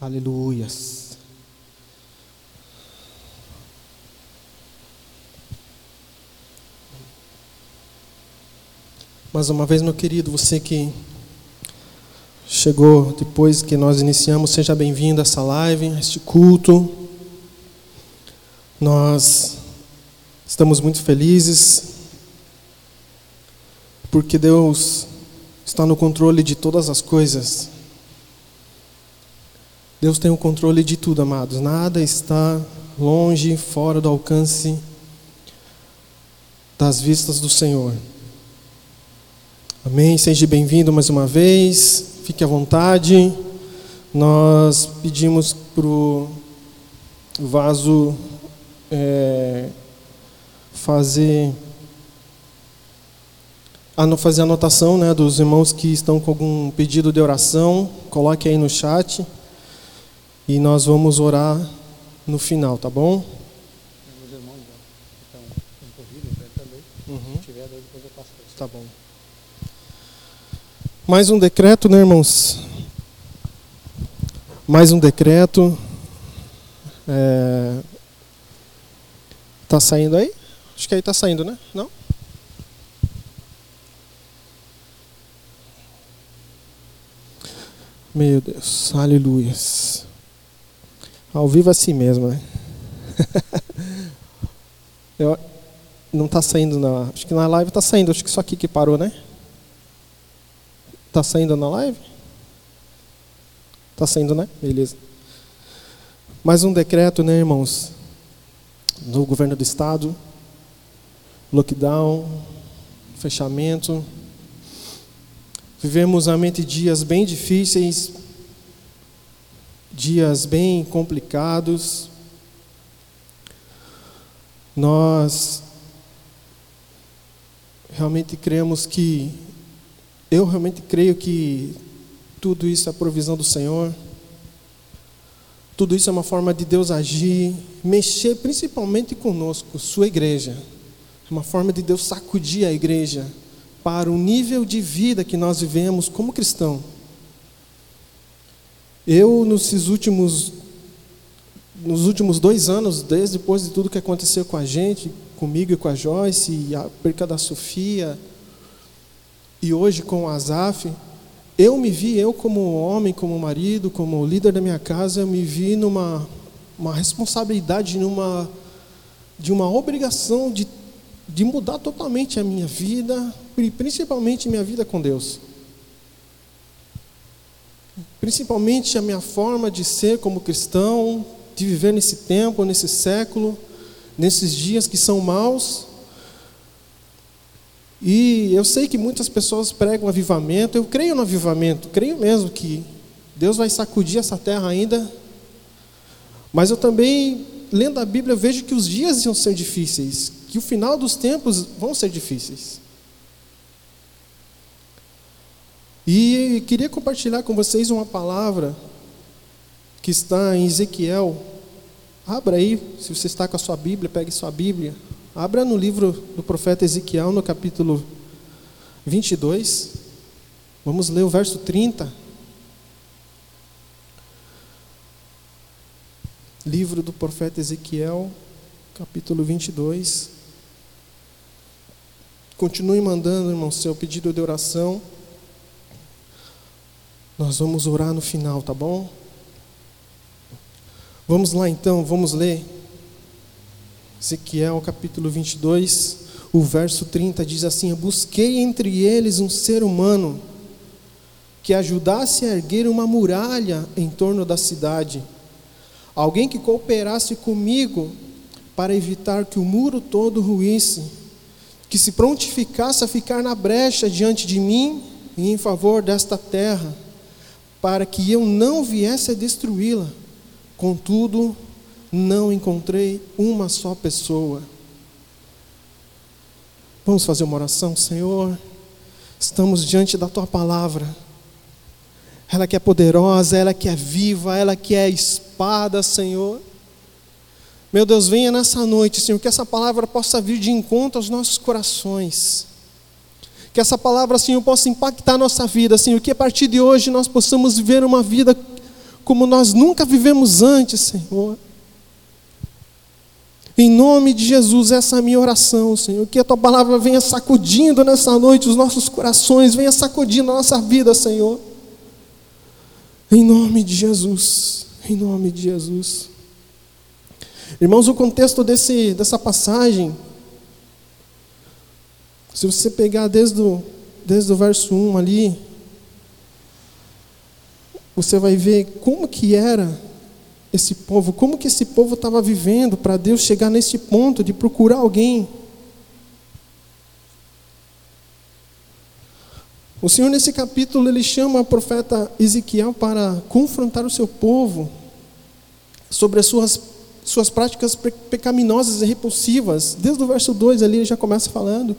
Aleluias. Mais uma vez, meu querido, você que chegou depois que nós iniciamos, seja bem-vindo a essa live, a este culto. Nós estamos muito felizes porque Deus está no controle de todas as coisas. Deus tem o controle de tudo, amados. Nada está longe, fora do alcance das vistas do Senhor. Amém. Seja bem-vindo mais uma vez. Fique à vontade. Nós pedimos para o vaso é, fazer a fazer anotação né, dos irmãos que estão com algum pedido de oração. Coloque aí no chat. E nós vamos orar no final, tá bom? Os irmãos estão corrido também. Uhum. Se tiver, depois eu passo Tá bom. Mais um decreto, né, irmãos? Mais um decreto. É... Tá saindo aí? Acho que aí tá saindo, né? Não? Meu Deus, aleluia. Ao vivo assim mesmo, né? Eu, não está saindo na. Acho que na live está saindo, acho que só aqui que parou, né? Está saindo na live? Está saindo, né? Beleza. Mais um decreto, né, irmãos? Do governo do estado. Lockdown, fechamento. Vivemos realmente dias bem difíceis, dias bem complicados. Nós realmente cremos que eu realmente creio que tudo isso é a provisão do Senhor. Tudo isso é uma forma de Deus agir, mexer principalmente conosco, sua igreja. É uma forma de Deus sacudir a igreja para o nível de vida que nós vivemos como cristão. Eu, nesses últimos, nos últimos dois anos, desde depois de tudo que aconteceu com a gente, comigo e com a Joyce, e a perca da Sofia, e hoje com o Azaf, eu me vi, eu como homem, como marido, como líder da minha casa, eu me vi numa uma responsabilidade, numa, de uma obrigação de, de mudar totalmente a minha vida, principalmente minha vida com Deus. Principalmente a minha forma de ser como cristão, de viver nesse tempo, nesse século, nesses dias que são maus, e eu sei que muitas pessoas pregam avivamento, eu creio no avivamento, creio mesmo que Deus vai sacudir essa terra ainda. Mas eu também, lendo a Bíblia, vejo que os dias iam ser difíceis, que o final dos tempos vão ser difíceis. E queria compartilhar com vocês uma palavra que está em Ezequiel. Abra aí, se você está com a sua Bíblia, pegue sua Bíblia. Abra no livro do profeta Ezequiel, no capítulo 22. Vamos ler o verso 30. Livro do profeta Ezequiel, capítulo 22. Continue mandando, irmão, seu pedido de oração. Nós vamos orar no final, tá bom? Vamos lá então, vamos ler Ezequiel capítulo 22, o verso 30 diz assim: Busquei entre eles um ser humano que ajudasse a erguer uma muralha em torno da cidade, alguém que cooperasse comigo para evitar que o muro todo ruísse, que se prontificasse a ficar na brecha diante de mim e em favor desta terra, para que eu não viesse a destruí-la. Contudo, não encontrei uma só pessoa. Vamos fazer uma oração, Senhor. Estamos diante da tua palavra. Ela que é poderosa, ela que é viva, ela que é espada, Senhor. Meu Deus, venha nessa noite, Senhor, que essa palavra possa vir de encontro aos nossos corações. Que essa palavra, Senhor, possa impactar a nossa vida, Senhor. Que a partir de hoje nós possamos viver uma vida como nós nunca vivemos antes, Senhor. Em nome de Jesus, essa é a minha oração, Senhor. Que a tua palavra venha sacudindo nessa noite os nossos corações, venha sacudindo a nossa vida, Senhor. Em nome de Jesus, em nome de Jesus. Irmãos, o contexto desse, dessa passagem, se você pegar desde o, desde o verso 1 ali, você vai ver como que era esse povo, como que esse povo estava vivendo para Deus chegar nesse ponto de procurar alguém. O Senhor nesse capítulo ele chama o profeta Ezequiel para confrontar o seu povo sobre as suas suas práticas pecaminosas e repulsivas. Desde o verso 2 ali ele já começa falando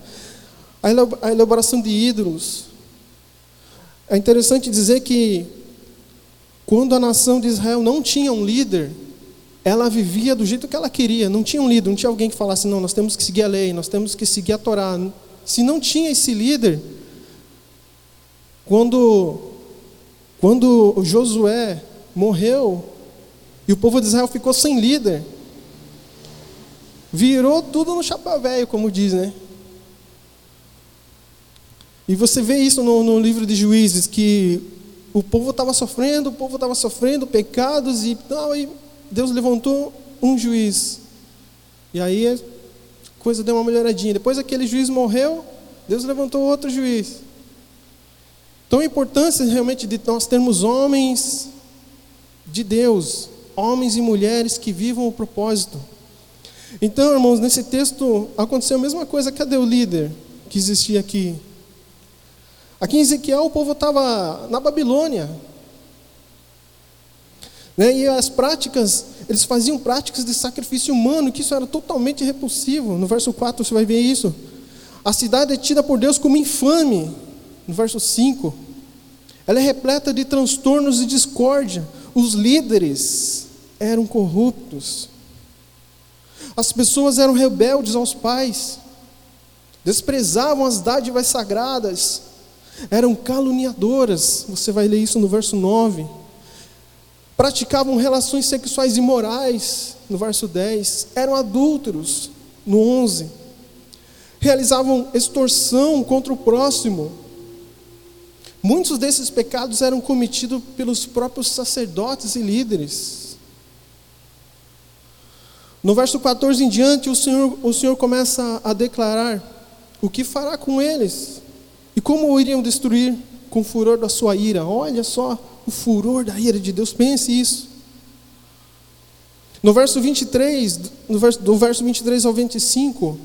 a elaboração de ídolos. É interessante dizer que quando a nação de Israel não tinha um líder, ela vivia do jeito que ela queria, não tinha um líder, não tinha alguém que falasse, não, nós temos que seguir a lei, nós temos que seguir a Torá. Se não tinha esse líder, quando, quando Josué morreu e o povo de Israel ficou sem líder, virou tudo no chapéu velho, como diz, né? E você vê isso no, no livro de Juízes, que o povo estava sofrendo, o povo estava sofrendo pecados e tal, e Deus levantou um juiz. E aí a coisa deu uma melhoradinha. Depois aquele juiz morreu, Deus levantou outro juiz. Então a importância realmente de nós termos homens de Deus, homens e mulheres que vivam o propósito. Então, irmãos, nesse texto aconteceu a mesma coisa. Cadê o líder que existia aqui? Aqui em Ezequiel o povo estava na Babilônia. Né? E as práticas, eles faziam práticas de sacrifício humano, que isso era totalmente repulsivo. No verso 4 você vai ver isso. A cidade é tida por Deus como infame. No verso 5. Ela é repleta de transtornos e discórdia. Os líderes eram corruptos. As pessoas eram rebeldes aos pais. Desprezavam as dádivas sagradas eram caluniadoras, você vai ler isso no verso 9. Praticavam relações sexuais imorais, no verso 10. Eram adúlteros, no 11. Realizavam extorsão contra o próximo. Muitos desses pecados eram cometidos pelos próprios sacerdotes e líderes. No verso 14 em diante, o Senhor, o Senhor começa a declarar o que fará com eles. E como o iriam destruir com o furor da sua ira? Olha só o furor da ira de Deus, pense isso. No verso 23, no verso, do verso 23 ao 25,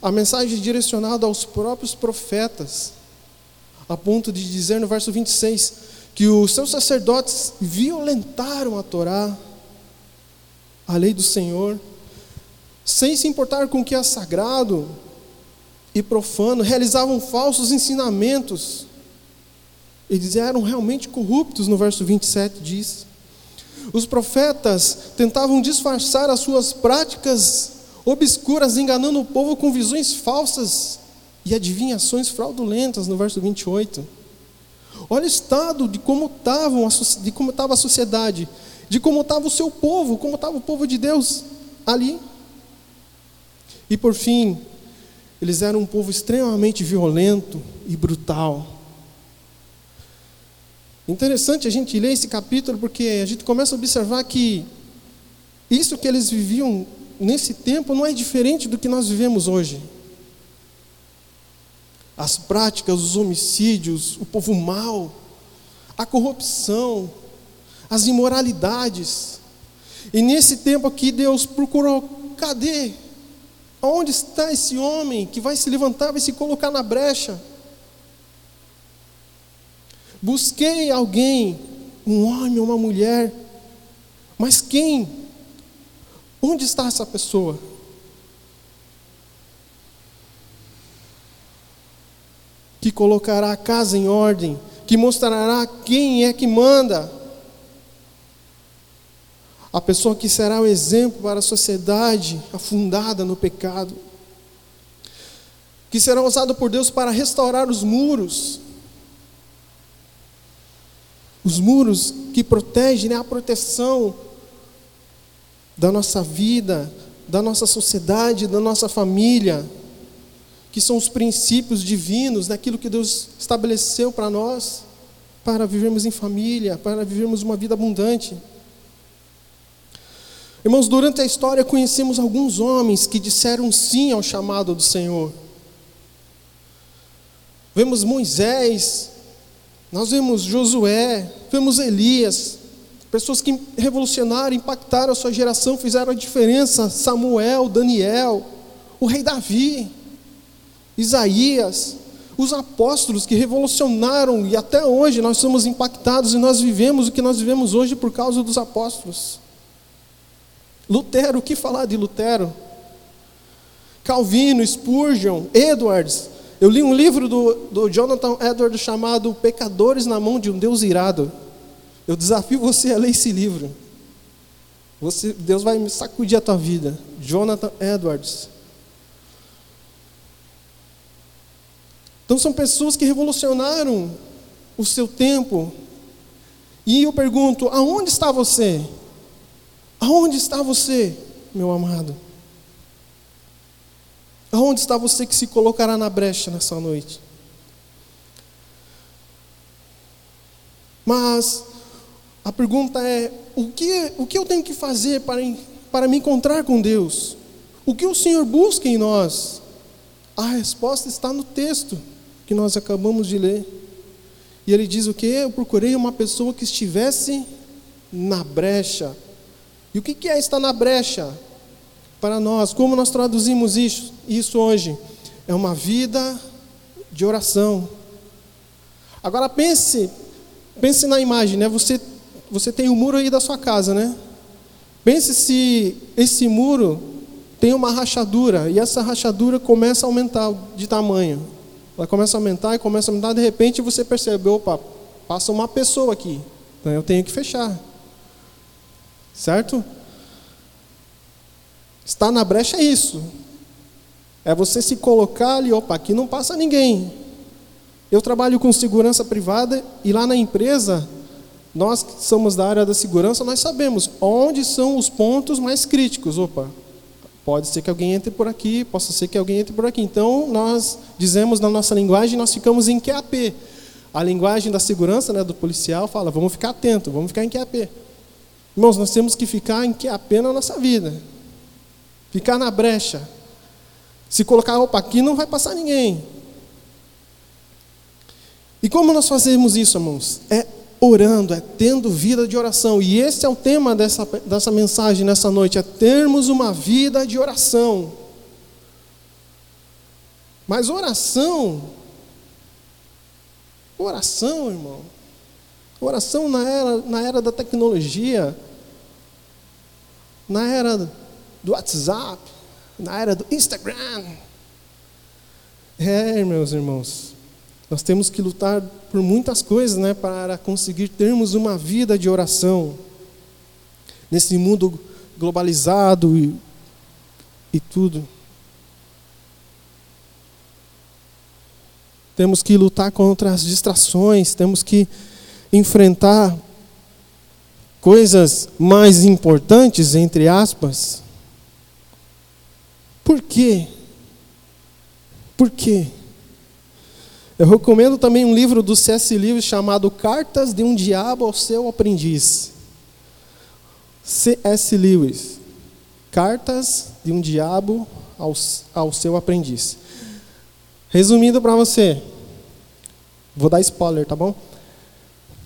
a mensagem é direcionada aos próprios profetas, a ponto de dizer no verso 26 que os seus sacerdotes violentaram a Torá, a lei do Senhor, sem se importar com o que é sagrado, e profano, realizavam falsos ensinamentos. Eles eram realmente corruptos, no verso 27 diz. Os profetas tentavam disfarçar as suas práticas obscuras, enganando o povo com visões falsas e adivinhações fraudulentas, no verso 28. Olha o estado de como, de como estava a sociedade, de como estava o seu povo, como estava o povo de Deus ali. E por fim, eles eram um povo extremamente violento e brutal. Interessante a gente ler esse capítulo porque a gente começa a observar que isso que eles viviam nesse tempo não é diferente do que nós vivemos hoje. As práticas, os homicídios, o povo mau, a corrupção, as imoralidades. E nesse tempo aqui Deus procurou, cadê Onde está esse homem que vai se levantar, vai se colocar na brecha? Busquei alguém, um homem, uma mulher, mas quem? Onde está essa pessoa? Que colocará a casa em ordem, que mostrará quem é que manda a pessoa que será o exemplo para a sociedade afundada no pecado, que será usado por Deus para restaurar os muros. Os muros que protege, né, a proteção da nossa vida, da nossa sociedade, da nossa família, que são os princípios divinos, daquilo que Deus estabeleceu para nós, para vivermos em família, para vivermos uma vida abundante. Irmãos, durante a história conhecemos alguns homens que disseram sim ao chamado do Senhor. Vemos Moisés, nós vemos Josué, vemos Elias, pessoas que revolucionaram, impactaram a sua geração, fizeram a diferença. Samuel, Daniel, o rei Davi, Isaías, os apóstolos que revolucionaram e até hoje nós somos impactados e nós vivemos o que nós vivemos hoje por causa dos apóstolos. Lutero, o que falar de Lutero? Calvino, Spurgeon, Edwards. Eu li um livro do, do Jonathan Edwards chamado Pecadores na Mão de um Deus Irado. Eu desafio você a ler esse livro. Você, Deus vai sacudir a tua vida. Jonathan Edwards. Então são pessoas que revolucionaram o seu tempo. E eu pergunto: aonde está você? Aonde está você, meu amado? Aonde está você que se colocará na brecha nessa noite? Mas a pergunta é: o que, o que eu tenho que fazer para, para me encontrar com Deus? O que o Senhor busca em nós? A resposta está no texto que nós acabamos de ler. E ele diz o que? Eu procurei uma pessoa que estivesse na brecha e o que é estar na brecha para nós? Como nós traduzimos isso, isso hoje? É uma vida de oração. Agora pense, pense na imagem, né? Você, você tem o um muro aí da sua casa, né? Pense se esse muro tem uma rachadura e essa rachadura começa a aumentar de tamanho. Ela começa a aumentar e começa a aumentar, de repente você percebe, opa, passa uma pessoa aqui, então eu tenho que fechar. Certo? Está na brecha é isso. É você se colocar ali, opa, aqui não passa ninguém. Eu trabalho com segurança privada e lá na empresa, nós que somos da área da segurança, nós sabemos onde são os pontos mais críticos. Opa, pode ser que alguém entre por aqui, possa ser que alguém entre por aqui. Então, nós dizemos na nossa linguagem, nós ficamos em QAP. A linguagem da segurança, né, do policial, fala, vamos ficar atento, vamos ficar em QAP. Irmãos, nós temos que ficar em que apenas na nossa vida. Ficar na brecha. Se colocar, opa, aqui não vai passar ninguém. E como nós fazemos isso, irmãos? É orando, é tendo vida de oração. E esse é o tema dessa, dessa mensagem nessa noite: é termos uma vida de oração. Mas oração, oração, irmão, Oração na era, na era da tecnologia, na era do WhatsApp, na era do Instagram. É, meus irmãos, nós temos que lutar por muitas coisas, né, para conseguir termos uma vida de oração nesse mundo globalizado e, e tudo. Temos que lutar contra as distrações, temos que enfrentar coisas mais importantes, entre aspas. Por quê? Por quê? Eu recomendo também um livro do C.S. Lewis chamado Cartas de um Diabo ao Seu Aprendiz. C.S. Lewis. Cartas de um Diabo ao, ao Seu Aprendiz. Resumindo para você, vou dar spoiler, tá bom?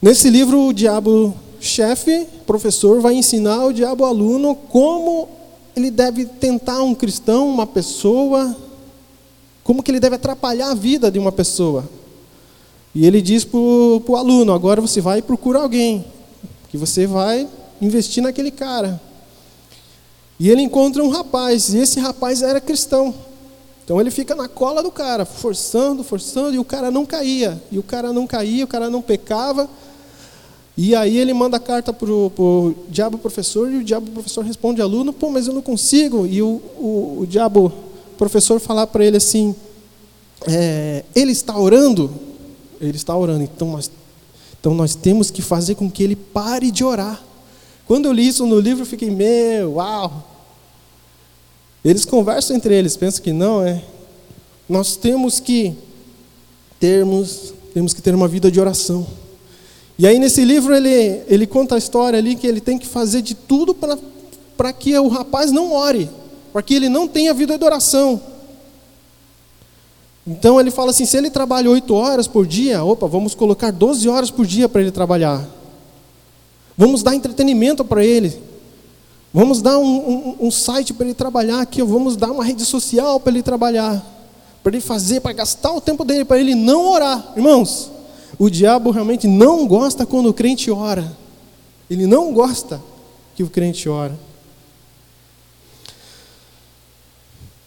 Nesse livro, o diabo chefe, professor, vai ensinar o diabo aluno como ele deve tentar um cristão, uma pessoa, como que ele deve atrapalhar a vida de uma pessoa. E ele diz para o aluno: agora você vai e procura alguém, que você vai investir naquele cara. E ele encontra um rapaz, e esse rapaz era cristão. Então ele fica na cola do cara, forçando, forçando, e o cara não caía. E o cara não caía, o cara não pecava. E aí ele manda a carta para o diabo professor e o diabo professor responde aluno, pô, mas eu não consigo. E o, o, o diabo professor falar para ele assim, é, ele está orando? Ele está orando, então, mas, Então nós temos que fazer com que ele pare de orar. Quando eu li isso no livro, eu fiquei, meu, uau! Eles conversam entre eles, pensam que não, é? Nós temos que termos, temos que ter uma vida de oração. E aí nesse livro ele, ele conta a história ali que ele tem que fazer de tudo para que o rapaz não ore, para que ele não tenha vida de oração. Então ele fala assim: se ele trabalha oito horas por dia, opa, vamos colocar 12 horas por dia para ele trabalhar. Vamos dar entretenimento para ele. Vamos dar um, um, um site para ele trabalhar aqui, vamos dar uma rede social para ele trabalhar, para ele fazer, para gastar o tempo dele, para ele não orar. Irmãos, o diabo realmente não gosta quando o crente ora. Ele não gosta que o crente ora.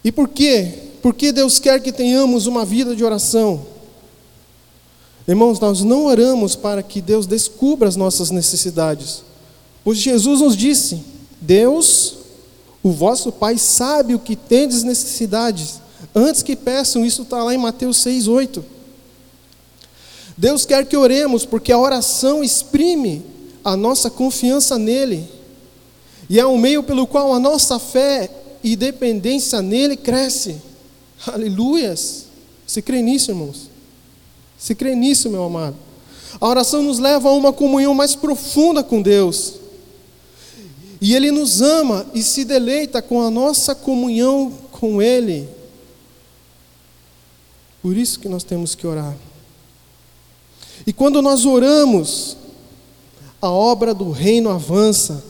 E por quê? Porque Deus quer que tenhamos uma vida de oração. Irmãos, nós não oramos para que Deus descubra as nossas necessidades. Pois Jesus nos disse: Deus, o vosso Pai, sabe o que tendes necessidades. Antes que peçam, isso está lá em Mateus 6, 8. Deus quer que oremos, porque a oração exprime a nossa confiança nele. E é um meio pelo qual a nossa fé e dependência nele cresce. Aleluias! Você crê nisso, irmãos? Você crê nisso, meu amado? A oração nos leva a uma comunhão mais profunda com Deus. E Ele nos ama e se deleita com a nossa comunhão com Ele. Por isso que nós temos que orar. E quando nós oramos, a obra do reino avança.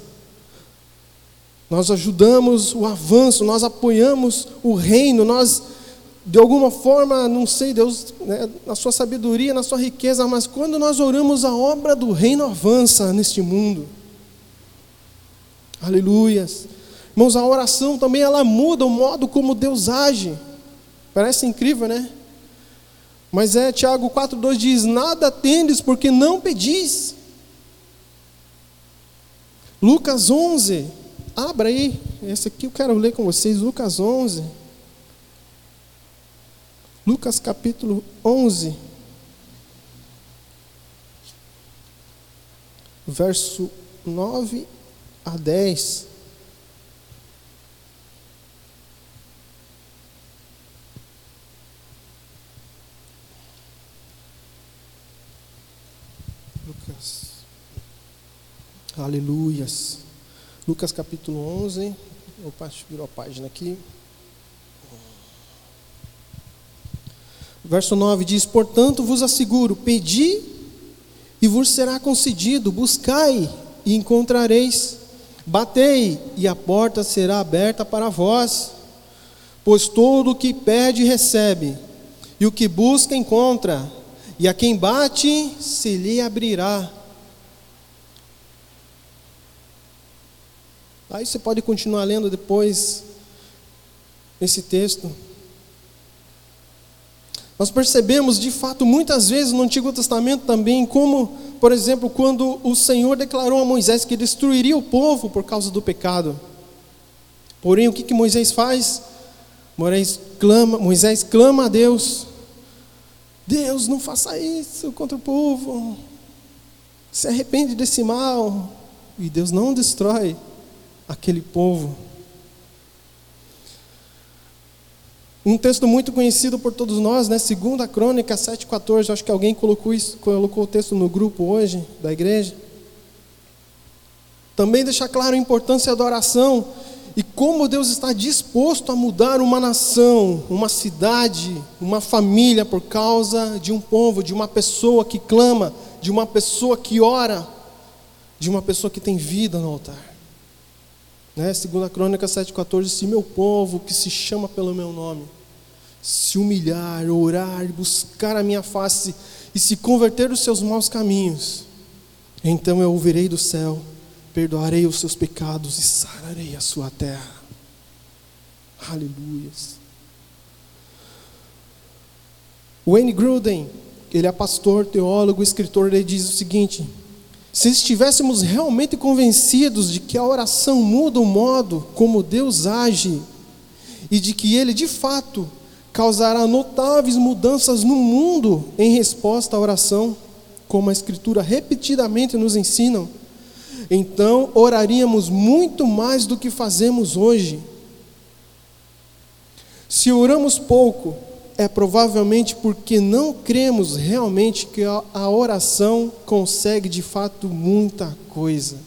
Nós ajudamos o avanço, nós apoiamos o reino, nós, de alguma forma, não sei, Deus, né, na sua sabedoria, na sua riqueza, mas quando nós oramos, a obra do reino avança neste mundo. Aleluias. Irmãos, a oração também ela muda o modo como Deus age. Parece incrível, né? Mas é, Tiago 4,2 diz: Nada tendes porque não pedis. Lucas 11, abra aí, esse aqui eu quero ler com vocês, Lucas 11. Lucas capítulo 11, verso 9 a 10. Aleluias. Lucas capítulo 11. Opa, virou a página aqui. Verso 9 diz: Portanto vos asseguro, pedi e vos será concedido, buscai e encontrareis, batei e a porta será aberta para vós. Pois todo o que pede recebe, e o que busca encontra, e a quem bate se lhe abrirá. Aí você pode continuar lendo depois esse texto. Nós percebemos de fato muitas vezes no Antigo Testamento também como, por exemplo, quando o Senhor declarou a Moisés que destruiria o povo por causa do pecado. Porém, o que, que Moisés faz? Moisés clama, Moisés clama a Deus: Deus, não faça isso contra o povo. Se arrepende desse mal. E Deus não destrói aquele povo. Um texto muito conhecido por todos nós, né? Segunda Crônica 7:14, acho que alguém colocou isso, colocou o texto no grupo hoje da igreja. Também deixa claro a importância da oração e como Deus está disposto a mudar uma nação, uma cidade, uma família por causa de um povo, de uma pessoa que clama, de uma pessoa que ora, de uma pessoa que tem vida no altar. Né? Segunda Crônica 7,14, se meu povo que se chama pelo meu nome, se humilhar, orar, buscar a minha face e se converter dos seus maus caminhos, então eu ouvirei do céu, perdoarei os seus pecados e sararei a sua terra. Aleluias. Wayne Gruden, ele é pastor, teólogo, escritor, ele diz o seguinte: se estivéssemos realmente convencidos de que a oração muda o modo como Deus age e de que Ele de fato causará notáveis mudanças no mundo em resposta à oração, como a Escritura repetidamente nos ensina, então oraríamos muito mais do que fazemos hoje. Se oramos pouco, é provavelmente porque não cremos realmente que a oração consegue de fato muita coisa.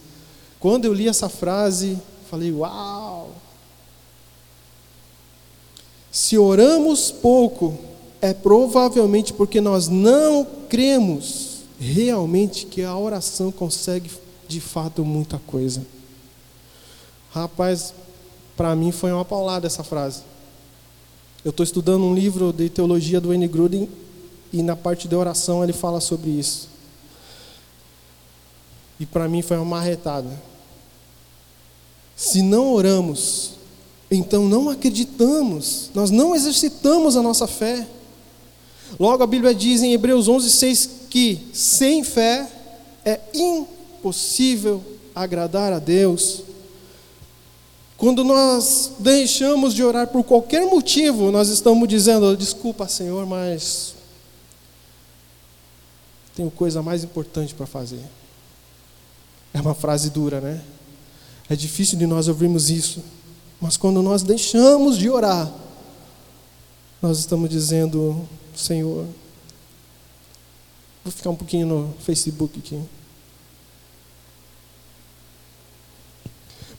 Quando eu li essa frase, falei: Uau! Se oramos pouco, é provavelmente porque nós não cremos realmente que a oração consegue de fato muita coisa. Rapaz, para mim foi uma paulada essa frase. Eu estou estudando um livro de teologia do N. Gruden e na parte de oração ele fala sobre isso. E para mim foi uma marretada. Se não oramos, então não acreditamos, nós não exercitamos a nossa fé. Logo a Bíblia diz em Hebreus 11:6 que sem fé é impossível agradar a Deus. Quando nós deixamos de orar por qualquer motivo, nós estamos dizendo: desculpa, Senhor, mas tenho coisa mais importante para fazer. É uma frase dura, né? É difícil de nós ouvirmos isso, mas quando nós deixamos de orar, nós estamos dizendo: Senhor, vou ficar um pouquinho no Facebook aqui.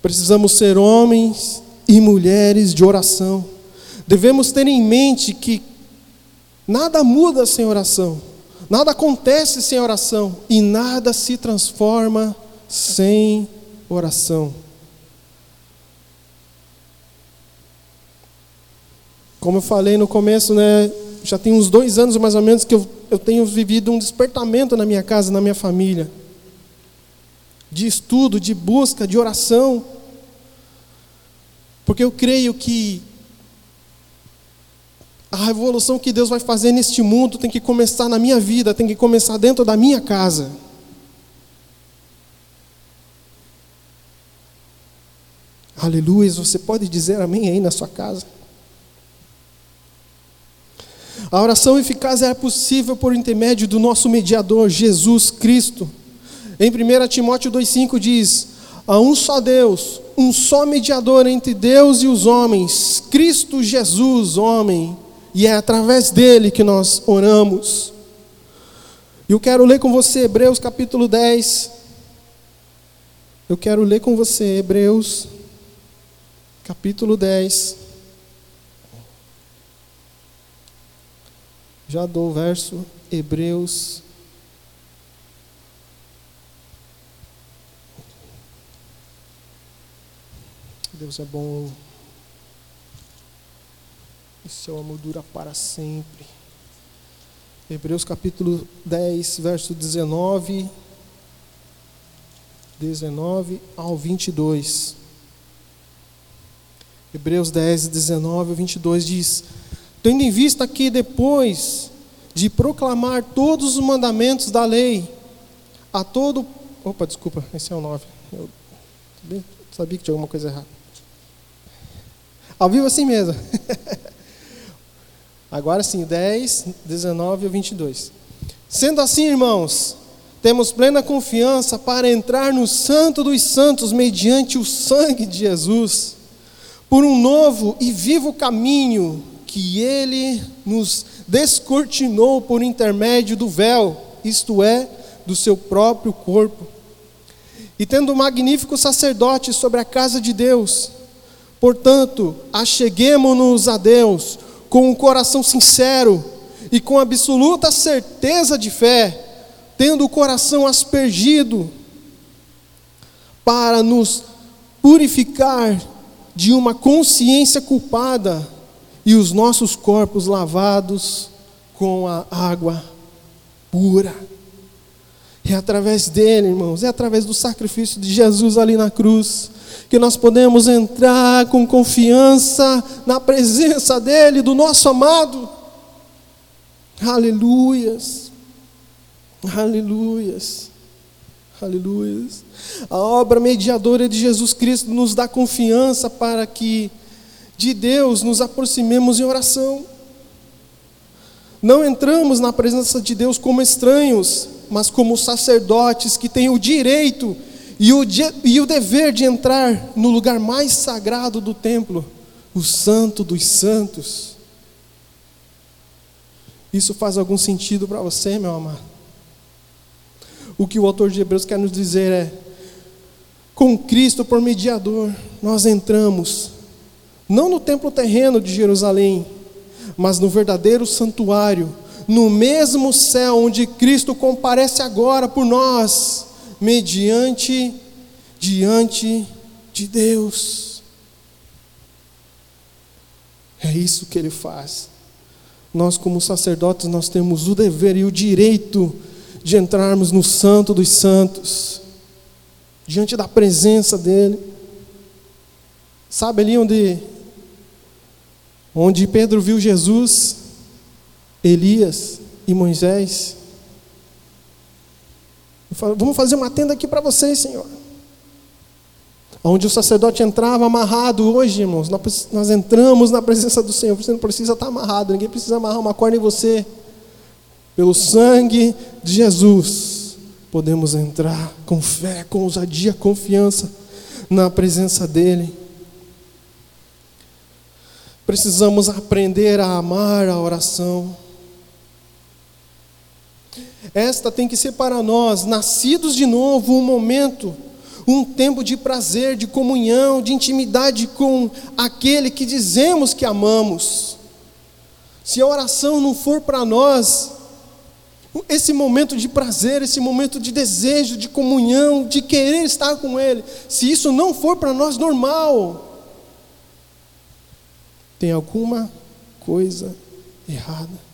Precisamos ser homens e mulheres de oração. Devemos ter em mente que nada muda sem oração, nada acontece sem oração e nada se transforma sem oração. Como eu falei no começo, né, já tem uns dois anos mais ou menos que eu, eu tenho vivido um despertamento na minha casa, na minha família de estudo, de busca, de oração. Porque eu creio que a revolução que Deus vai fazer neste mundo tem que começar na minha vida, tem que começar dentro da minha casa. Aleluia, você pode dizer amém aí na sua casa? A oração eficaz é possível por intermédio do nosso mediador, Jesus Cristo. Em 1 Timóteo 2,5 diz: Há um só Deus, um só mediador entre Deus e os homens, Cristo Jesus, homem, e é através dele que nós oramos. E eu quero ler com você Hebreus capítulo 10. Eu quero ler com você Hebreus capítulo 10. Já dou o verso Hebreus Deus é bom. E seu amor dura para sempre. Hebreus capítulo 10, verso 19. 19 ao 22. Hebreus 10, 19 ao 22 diz: Tendo em vista que depois de proclamar todos os mandamentos da lei, a todo. Opa, desculpa, esse é o 9. Eu sabia que tinha alguma coisa errada. Ao vivo assim mesmo. Agora sim, 10, 19 e 22. Sendo assim, irmãos, temos plena confiança para entrar no Santo dos Santos mediante o sangue de Jesus, por um novo e vivo caminho que ele nos descortinou por intermédio do véu, isto é, do seu próprio corpo. E tendo um magnífico sacerdote sobre a casa de Deus, Portanto, acheguemo-nos a Deus com um coração sincero e com absoluta certeza de fé, tendo o coração aspergido, para nos purificar de uma consciência culpada e os nossos corpos lavados com a água pura. É através dele, irmãos, é através do sacrifício de Jesus ali na cruz, que nós podemos entrar com confiança na presença dEle, do nosso amado. Aleluias, aleluias, aleluias. A obra mediadora de Jesus Cristo nos dá confiança para que de Deus nos aproximemos em oração. Não entramos na presença de Deus como estranhos, mas como sacerdotes que têm o direito e o, e o dever de entrar no lugar mais sagrado do templo, o Santo dos Santos. Isso faz algum sentido para você, meu amado? O que o autor de Hebreus quer nos dizer é: com Cristo por mediador, nós entramos, não no templo terreno de Jerusalém, mas no verdadeiro santuário, no mesmo céu onde Cristo comparece agora por nós, mediante, diante de Deus. É isso que ele faz. Nós, como sacerdotes, nós temos o dever e o direito de entrarmos no Santo dos Santos, diante da presença dEle. Sabe ali onde, onde Pedro viu Jesus, Elias e Moisés? Vamos fazer uma tenda aqui para vocês, Senhor. Onde o sacerdote entrava amarrado, hoje, irmãos, nós, nós entramos na presença do Senhor. Você não precisa estar amarrado, ninguém precisa amarrar uma corda em você. Pelo sangue de Jesus, podemos entrar com fé, com ousadia, confiança na presença dEle. Precisamos aprender a amar a oração. Esta tem que ser para nós, nascidos de novo, um momento, um tempo de prazer, de comunhão, de intimidade com aquele que dizemos que amamos. Se a oração não for para nós, esse momento de prazer, esse momento de desejo, de comunhão, de querer estar com Ele, se isso não for para nós normal, tem alguma coisa errada.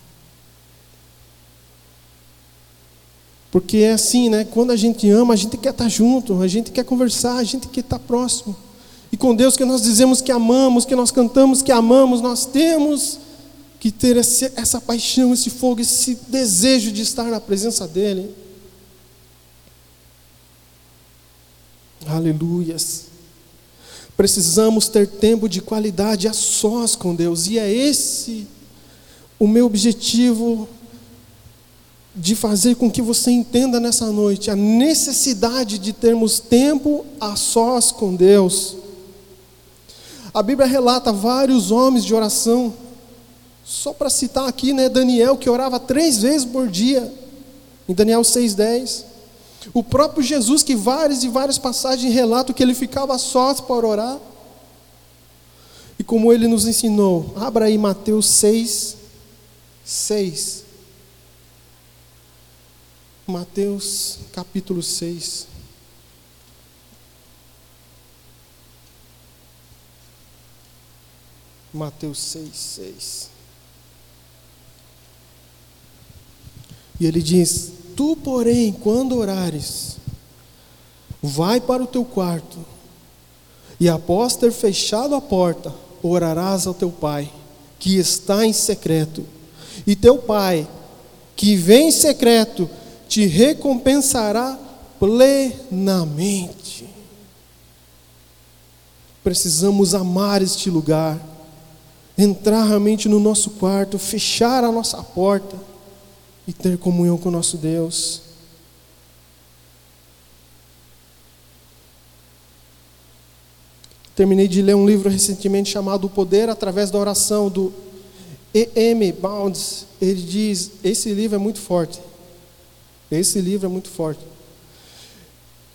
Porque é assim, né? Quando a gente ama, a gente quer estar junto, a gente quer conversar, a gente quer estar próximo. E com Deus que nós dizemos que amamos, que nós cantamos que amamos, nós temos que ter essa paixão, esse fogo, esse desejo de estar na presença dEle. Aleluias. Precisamos ter tempo de qualidade a sós com Deus, e é esse o meu objetivo de fazer com que você entenda nessa noite a necessidade de termos tempo a sós com Deus. A Bíblia relata vários homens de oração, só para citar aqui, né, Daniel que orava três vezes por dia, em Daniel 6,10. O próprio Jesus, que várias e várias passagens relatam que ele ficava sós para orar. E como ele nos ensinou, abra aí Mateus 6, 6. Mateus capítulo 6. Mateus 6, 6. E ele diz: Tu, porém, quando orares, vai para o teu quarto, e após ter fechado a porta, orarás ao teu pai, que está em secreto, e teu pai, que vem em secreto, te recompensará plenamente. Precisamos amar este lugar, entrar realmente no nosso quarto, fechar a nossa porta e ter comunhão com o nosso Deus. Terminei de ler um livro recentemente chamado O Poder através da Oração, do E.M. Bounds. Ele diz: esse livro é muito forte. Esse livro é muito forte.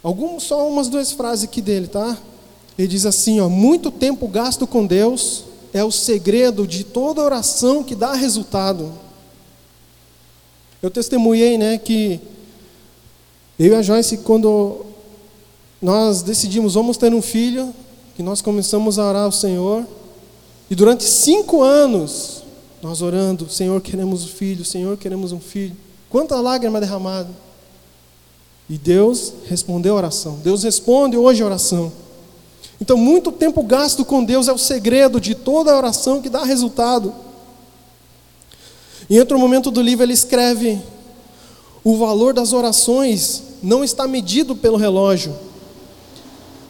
Algum, só umas duas frases aqui dele, tá? Ele diz assim: ó, muito tempo gasto com Deus é o segredo de toda oração que dá resultado. Eu testemunhei, né, que eu e a Joyce, quando nós decidimos vamos ter um filho, que nós começamos a orar ao Senhor, e durante cinco anos nós orando, Senhor, queremos um filho, Senhor, queremos um filho. Quanta lágrima derramada. E Deus respondeu a oração. Deus responde hoje a oração. Então, muito tempo gasto com Deus é o segredo de toda a oração que dá resultado. Em outro momento do livro, ele escreve: o valor das orações não está medido pelo relógio,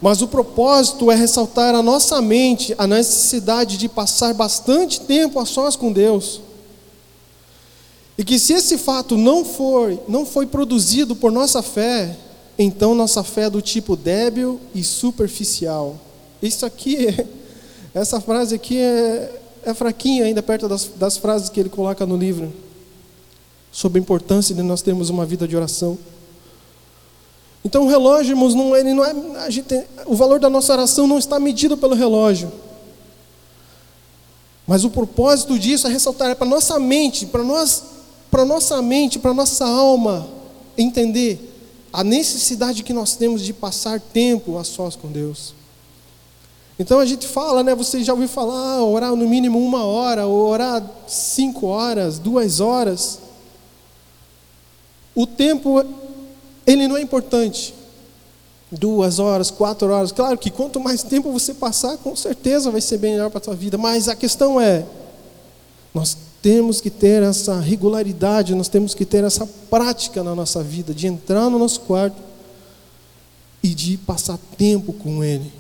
mas o propósito é ressaltar a nossa mente a necessidade de passar bastante tempo a sós com Deus. E que se esse fato não for, não foi produzido por nossa fé, então nossa fé é do tipo débil e superficial. Isso aqui, é, essa frase aqui é, é fraquinha ainda perto das, das frases que ele coloca no livro sobre a importância de nós termos uma vida de oração. Então o relógio, irmãos, não, ele não é, gente, o valor da nossa oração não está medido pelo relógio. Mas o propósito disso é ressaltar é para nossa mente, para nós, para nossa mente, para nossa alma entender a necessidade que nós temos de passar tempo a sós com Deus. Então a gente fala, né? Você já ouviu falar, ah, orar no mínimo uma hora, ou orar cinco horas, duas horas. O tempo, ele não é importante. Duas horas, quatro horas. Claro que quanto mais tempo você passar, com certeza vai ser bem melhor para a sua vida. Mas a questão é, nós temos que ter essa regularidade, nós temos que ter essa prática na nossa vida, de entrar no nosso quarto e de passar tempo com Ele.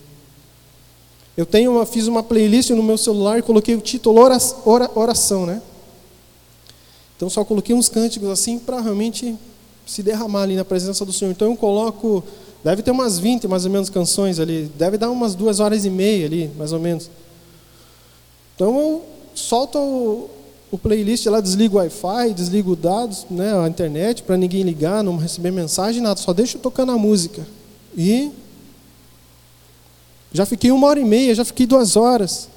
Eu tenho uma, fiz uma playlist no meu celular e coloquei o título oração, né? Então só coloquei uns cânticos assim para realmente se derramar ali na presença do Senhor. Então eu coloco, deve ter umas 20 mais ou menos canções ali, deve dar umas duas horas e meia ali, mais ou menos. Então eu solto o, playlist lá, desligo o Wi-Fi, desligo dados, né, a internet, para ninguém ligar, não receber mensagem, nada, só deixo tocando a música. E já fiquei uma hora e meia, já fiquei duas horas.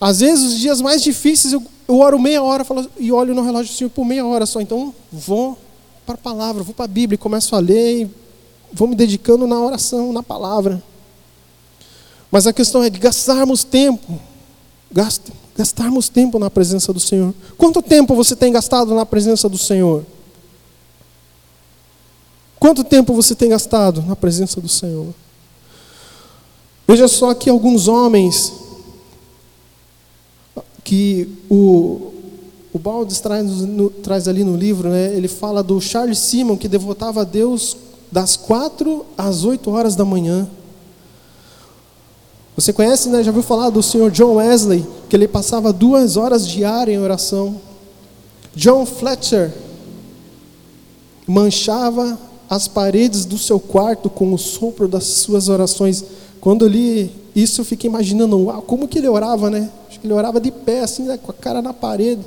Às vezes, os dias mais difíceis, eu, eu oro meia hora falo, e olho no relógio assim, por meia hora só. Então, vou para a palavra, vou para a Bíblia, começo a ler, e vou me dedicando na oração, na palavra. Mas a questão é de gastarmos tempo, gaste, gastarmos tempo na presença do Senhor. Quanto tempo você tem gastado na presença do Senhor? Quanto tempo você tem gastado na presença do Senhor? Veja só que alguns homens que o, o Baldes traz, no, traz ali no livro, né, ele fala do Charles Simon que devotava a Deus das quatro às oito horas da manhã. Você conhece, né, já ouviu falar do senhor John Wesley, que ele passava duas horas diárias em oração. John Fletcher manchava as paredes do seu quarto com o sopro das suas orações. Quando eu li isso, eu fiquei imaginando, uau, como que ele orava, né? Acho que ele orava de pé, assim, né, com a cara na parede.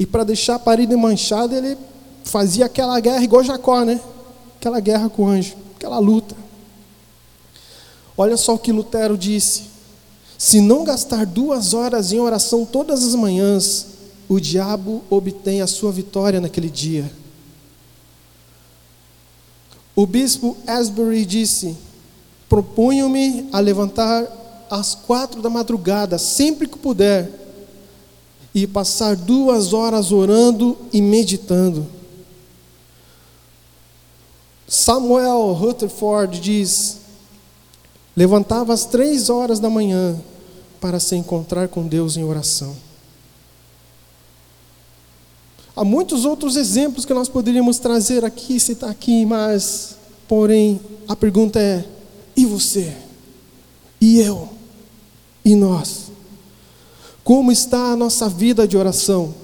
E para deixar a parede manchada, ele fazia aquela guerra igual Jacó, né? Aquela guerra com o anjo, aquela luta. Olha só o que Lutero disse: se não gastar duas horas em oração todas as manhãs, o diabo obtém a sua vitória naquele dia. O bispo Asbury disse: Proponho-me a levantar às quatro da madrugada, sempre que puder, e passar duas horas orando e meditando. Samuel Rutherford diz: levantava às três horas da manhã para se encontrar com Deus em oração. Há muitos outros exemplos que nós poderíamos trazer aqui, citar aqui, mas, porém, a pergunta é: e você? E eu? E nós? Como está a nossa vida de oração?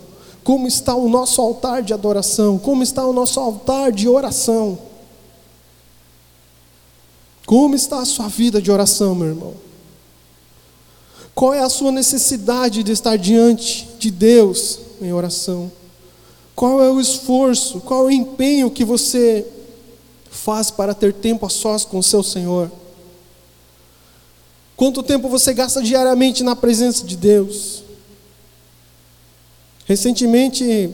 Como está o nosso altar de adoração? Como está o nosso altar de oração? Como está a sua vida de oração, meu irmão? Qual é a sua necessidade de estar diante de Deus em oração? Qual é o esforço, qual é o empenho que você faz para ter tempo a sós com o seu Senhor? Quanto tempo você gasta diariamente na presença de Deus? Recentemente,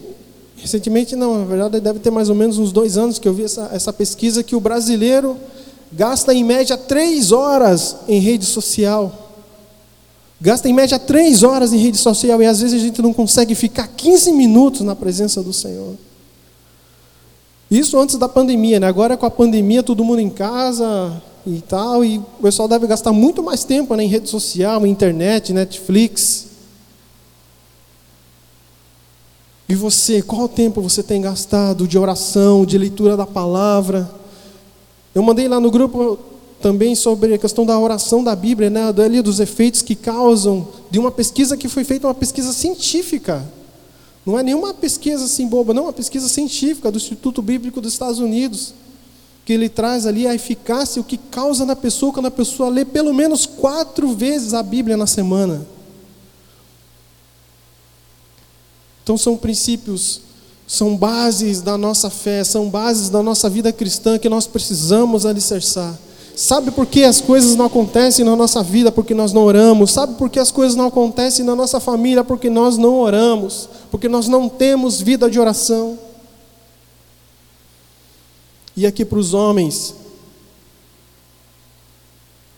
recentemente não, na verdade deve ter mais ou menos uns dois anos que eu vi essa, essa pesquisa que o brasileiro gasta em média três horas em rede social. Gasta em média três horas em rede social e às vezes a gente não consegue ficar 15 minutos na presença do Senhor. Isso antes da pandemia, né? Agora com a pandemia, todo mundo em casa e tal, e o pessoal deve gastar muito mais tempo né, em rede social, internet, Netflix. E você, qual tempo você tem gastado de oração, de leitura da palavra? Eu mandei lá no grupo também sobre a questão da oração da Bíblia, né, ali dos efeitos que causam, de uma pesquisa que foi feita, uma pesquisa científica. Não é nenhuma pesquisa assim boba, não, uma pesquisa científica do Instituto Bíblico dos Estados Unidos, que ele traz ali a eficácia, o que causa na pessoa quando a pessoa lê pelo menos quatro vezes a Bíblia na semana. Então são princípios, são bases da nossa fé, são bases da nossa vida cristã que nós precisamos alicerçar. Sabe por que as coisas não acontecem na nossa vida? Porque nós não oramos. Sabe por que as coisas não acontecem na nossa família? Porque nós não oramos. Porque nós não temos vida de oração. E aqui para os homens,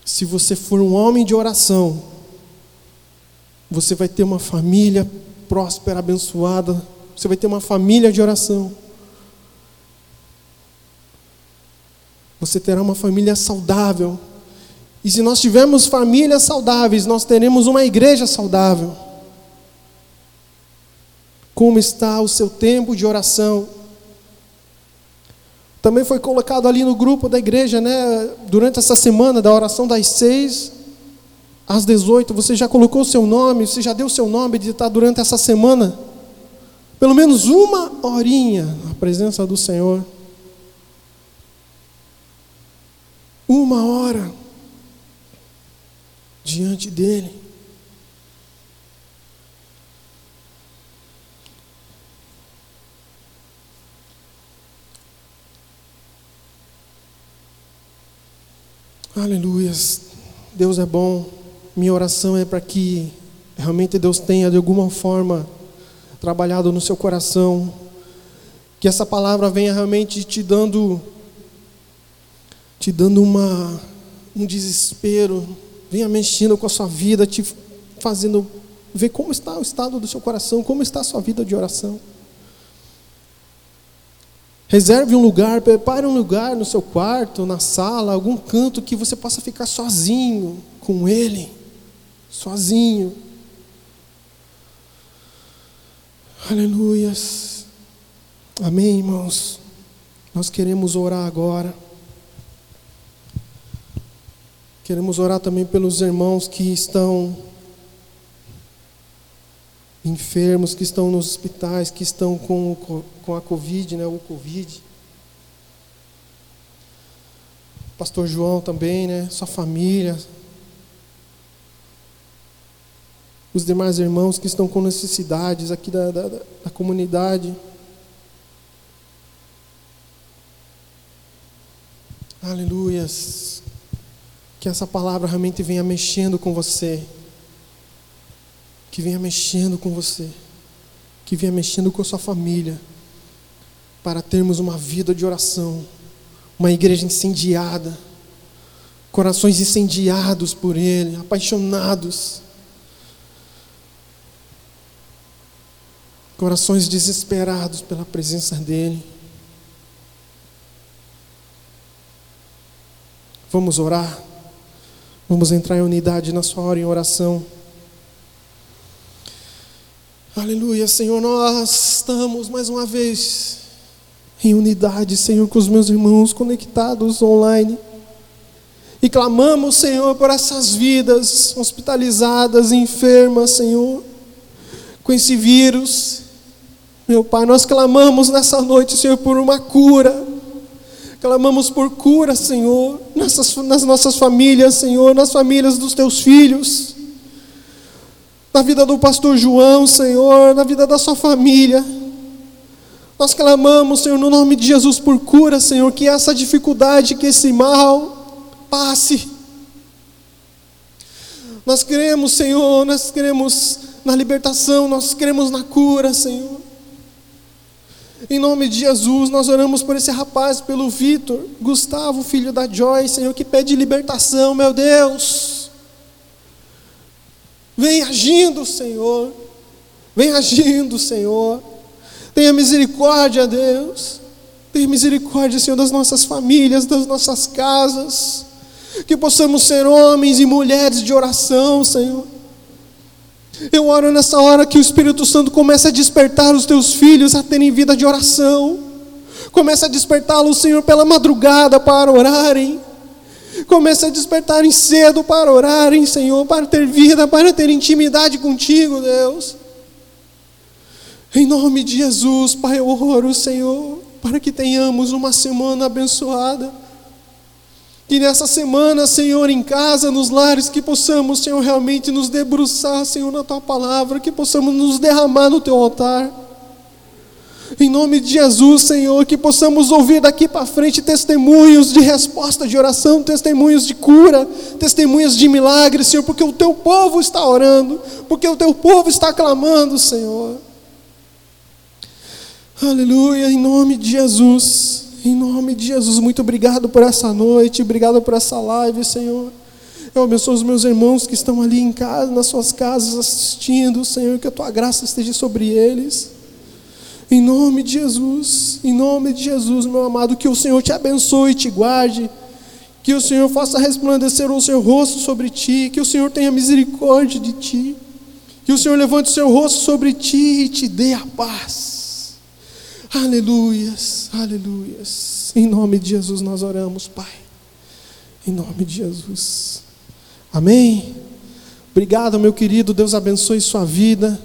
se você for um homem de oração, você vai ter uma família próspera, abençoada. Você vai ter uma família de oração. Você terá uma família saudável. E se nós tivermos famílias saudáveis, nós teremos uma igreja saudável. Como está o seu tempo de oração? Também foi colocado ali no grupo da igreja, né? Durante essa semana da oração das seis às 18, você já colocou o seu nome, você já deu o seu nome de estar durante essa semana, pelo menos uma horinha na presença do Senhor. uma hora diante dele. Aleluias. Deus é bom. Minha oração é para que realmente Deus tenha de alguma forma trabalhado no seu coração, que essa palavra venha realmente te dando te dando uma, um desespero, venha mexendo com a sua vida, te fazendo ver como está o estado do seu coração, como está a sua vida de oração. Reserve um lugar, prepare um lugar no seu quarto, na sala, algum canto que você possa ficar sozinho com Ele, sozinho. Aleluias. Amém, irmãos. Nós queremos orar agora. Queremos orar também pelos irmãos que estão enfermos, que estão nos hospitais, que estão com, com a Covid, né, o Covid. Pastor João também, né, sua família. Os demais irmãos que estão com necessidades aqui da, da, da comunidade. Aleluias. Que essa palavra realmente venha mexendo com você. Que venha mexendo com você. Que venha mexendo com a sua família. Para termos uma vida de oração. Uma igreja incendiada. Corações incendiados por Ele, apaixonados. Corações desesperados pela presença dEle. Vamos orar. Vamos entrar em unidade na sua hora em oração. Aleluia, Senhor, nós estamos mais uma vez em unidade, Senhor, com os meus irmãos conectados online. E clamamos, Senhor, por essas vidas hospitalizadas, enfermas, Senhor, com esse vírus. Meu Pai, nós clamamos nessa noite, Senhor, por uma cura Clamamos por cura, Senhor, nessas, nas nossas famílias, Senhor, nas famílias dos teus filhos, na vida do pastor João, Senhor, na vida da sua família. Nós clamamos, Senhor, no nome de Jesus por cura, Senhor, que essa dificuldade, que esse mal passe. Nós queremos, Senhor, nós queremos na libertação, nós queremos na cura, Senhor. Em nome de Jesus, nós oramos por esse rapaz, pelo Vitor, Gustavo, filho da Joyce, Senhor, que pede libertação, meu Deus. Vem agindo, Senhor. Vem agindo, Senhor. Tenha misericórdia, Deus. Tenha misericórdia, Senhor, das nossas famílias, das nossas casas. Que possamos ser homens e mulheres de oração, Senhor eu oro nessa hora que o Espírito Santo comece a despertar os teus filhos a terem vida de oração. Comece a despertá-los, Senhor, pela madrugada para orarem. Comece a despertarem cedo para orarem, Senhor, para ter vida, para ter intimidade contigo, Deus. Em nome de Jesus, Pai, eu oro, Senhor, para que tenhamos uma semana abençoada. Que nessa semana, Senhor, em casa, nos lares, que possamos, Senhor, realmente nos debruçar, Senhor, na Tua palavra, que possamos nos derramar no Teu altar. Em nome de Jesus, Senhor, que possamos ouvir daqui para frente testemunhos de resposta de oração, testemunhos de cura, testemunhos de milagres, Senhor, porque o Teu povo está orando, porque o Teu povo está clamando, Senhor. Aleluia, em nome de Jesus. Em nome de Jesus, muito obrigado por essa noite, obrigado por essa live, Senhor. Eu abençoo os meus irmãos que estão ali em casa, nas suas casas assistindo, Senhor, que a tua graça esteja sobre eles. Em nome de Jesus, em nome de Jesus, meu amado, que o Senhor te abençoe e te guarde. Que o Senhor faça resplandecer o seu rosto sobre ti, que o Senhor tenha misericórdia de ti. Que o Senhor levante o seu rosto sobre ti e te dê a paz. Aleluias, aleluias. Em nome de Jesus nós oramos, Pai. Em nome de Jesus. Amém. Obrigado, meu querido. Deus abençoe sua vida.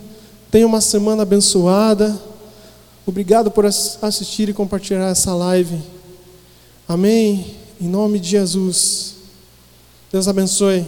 Tenha uma semana abençoada. Obrigado por assistir e compartilhar essa live. Amém. Em nome de Jesus. Deus abençoe.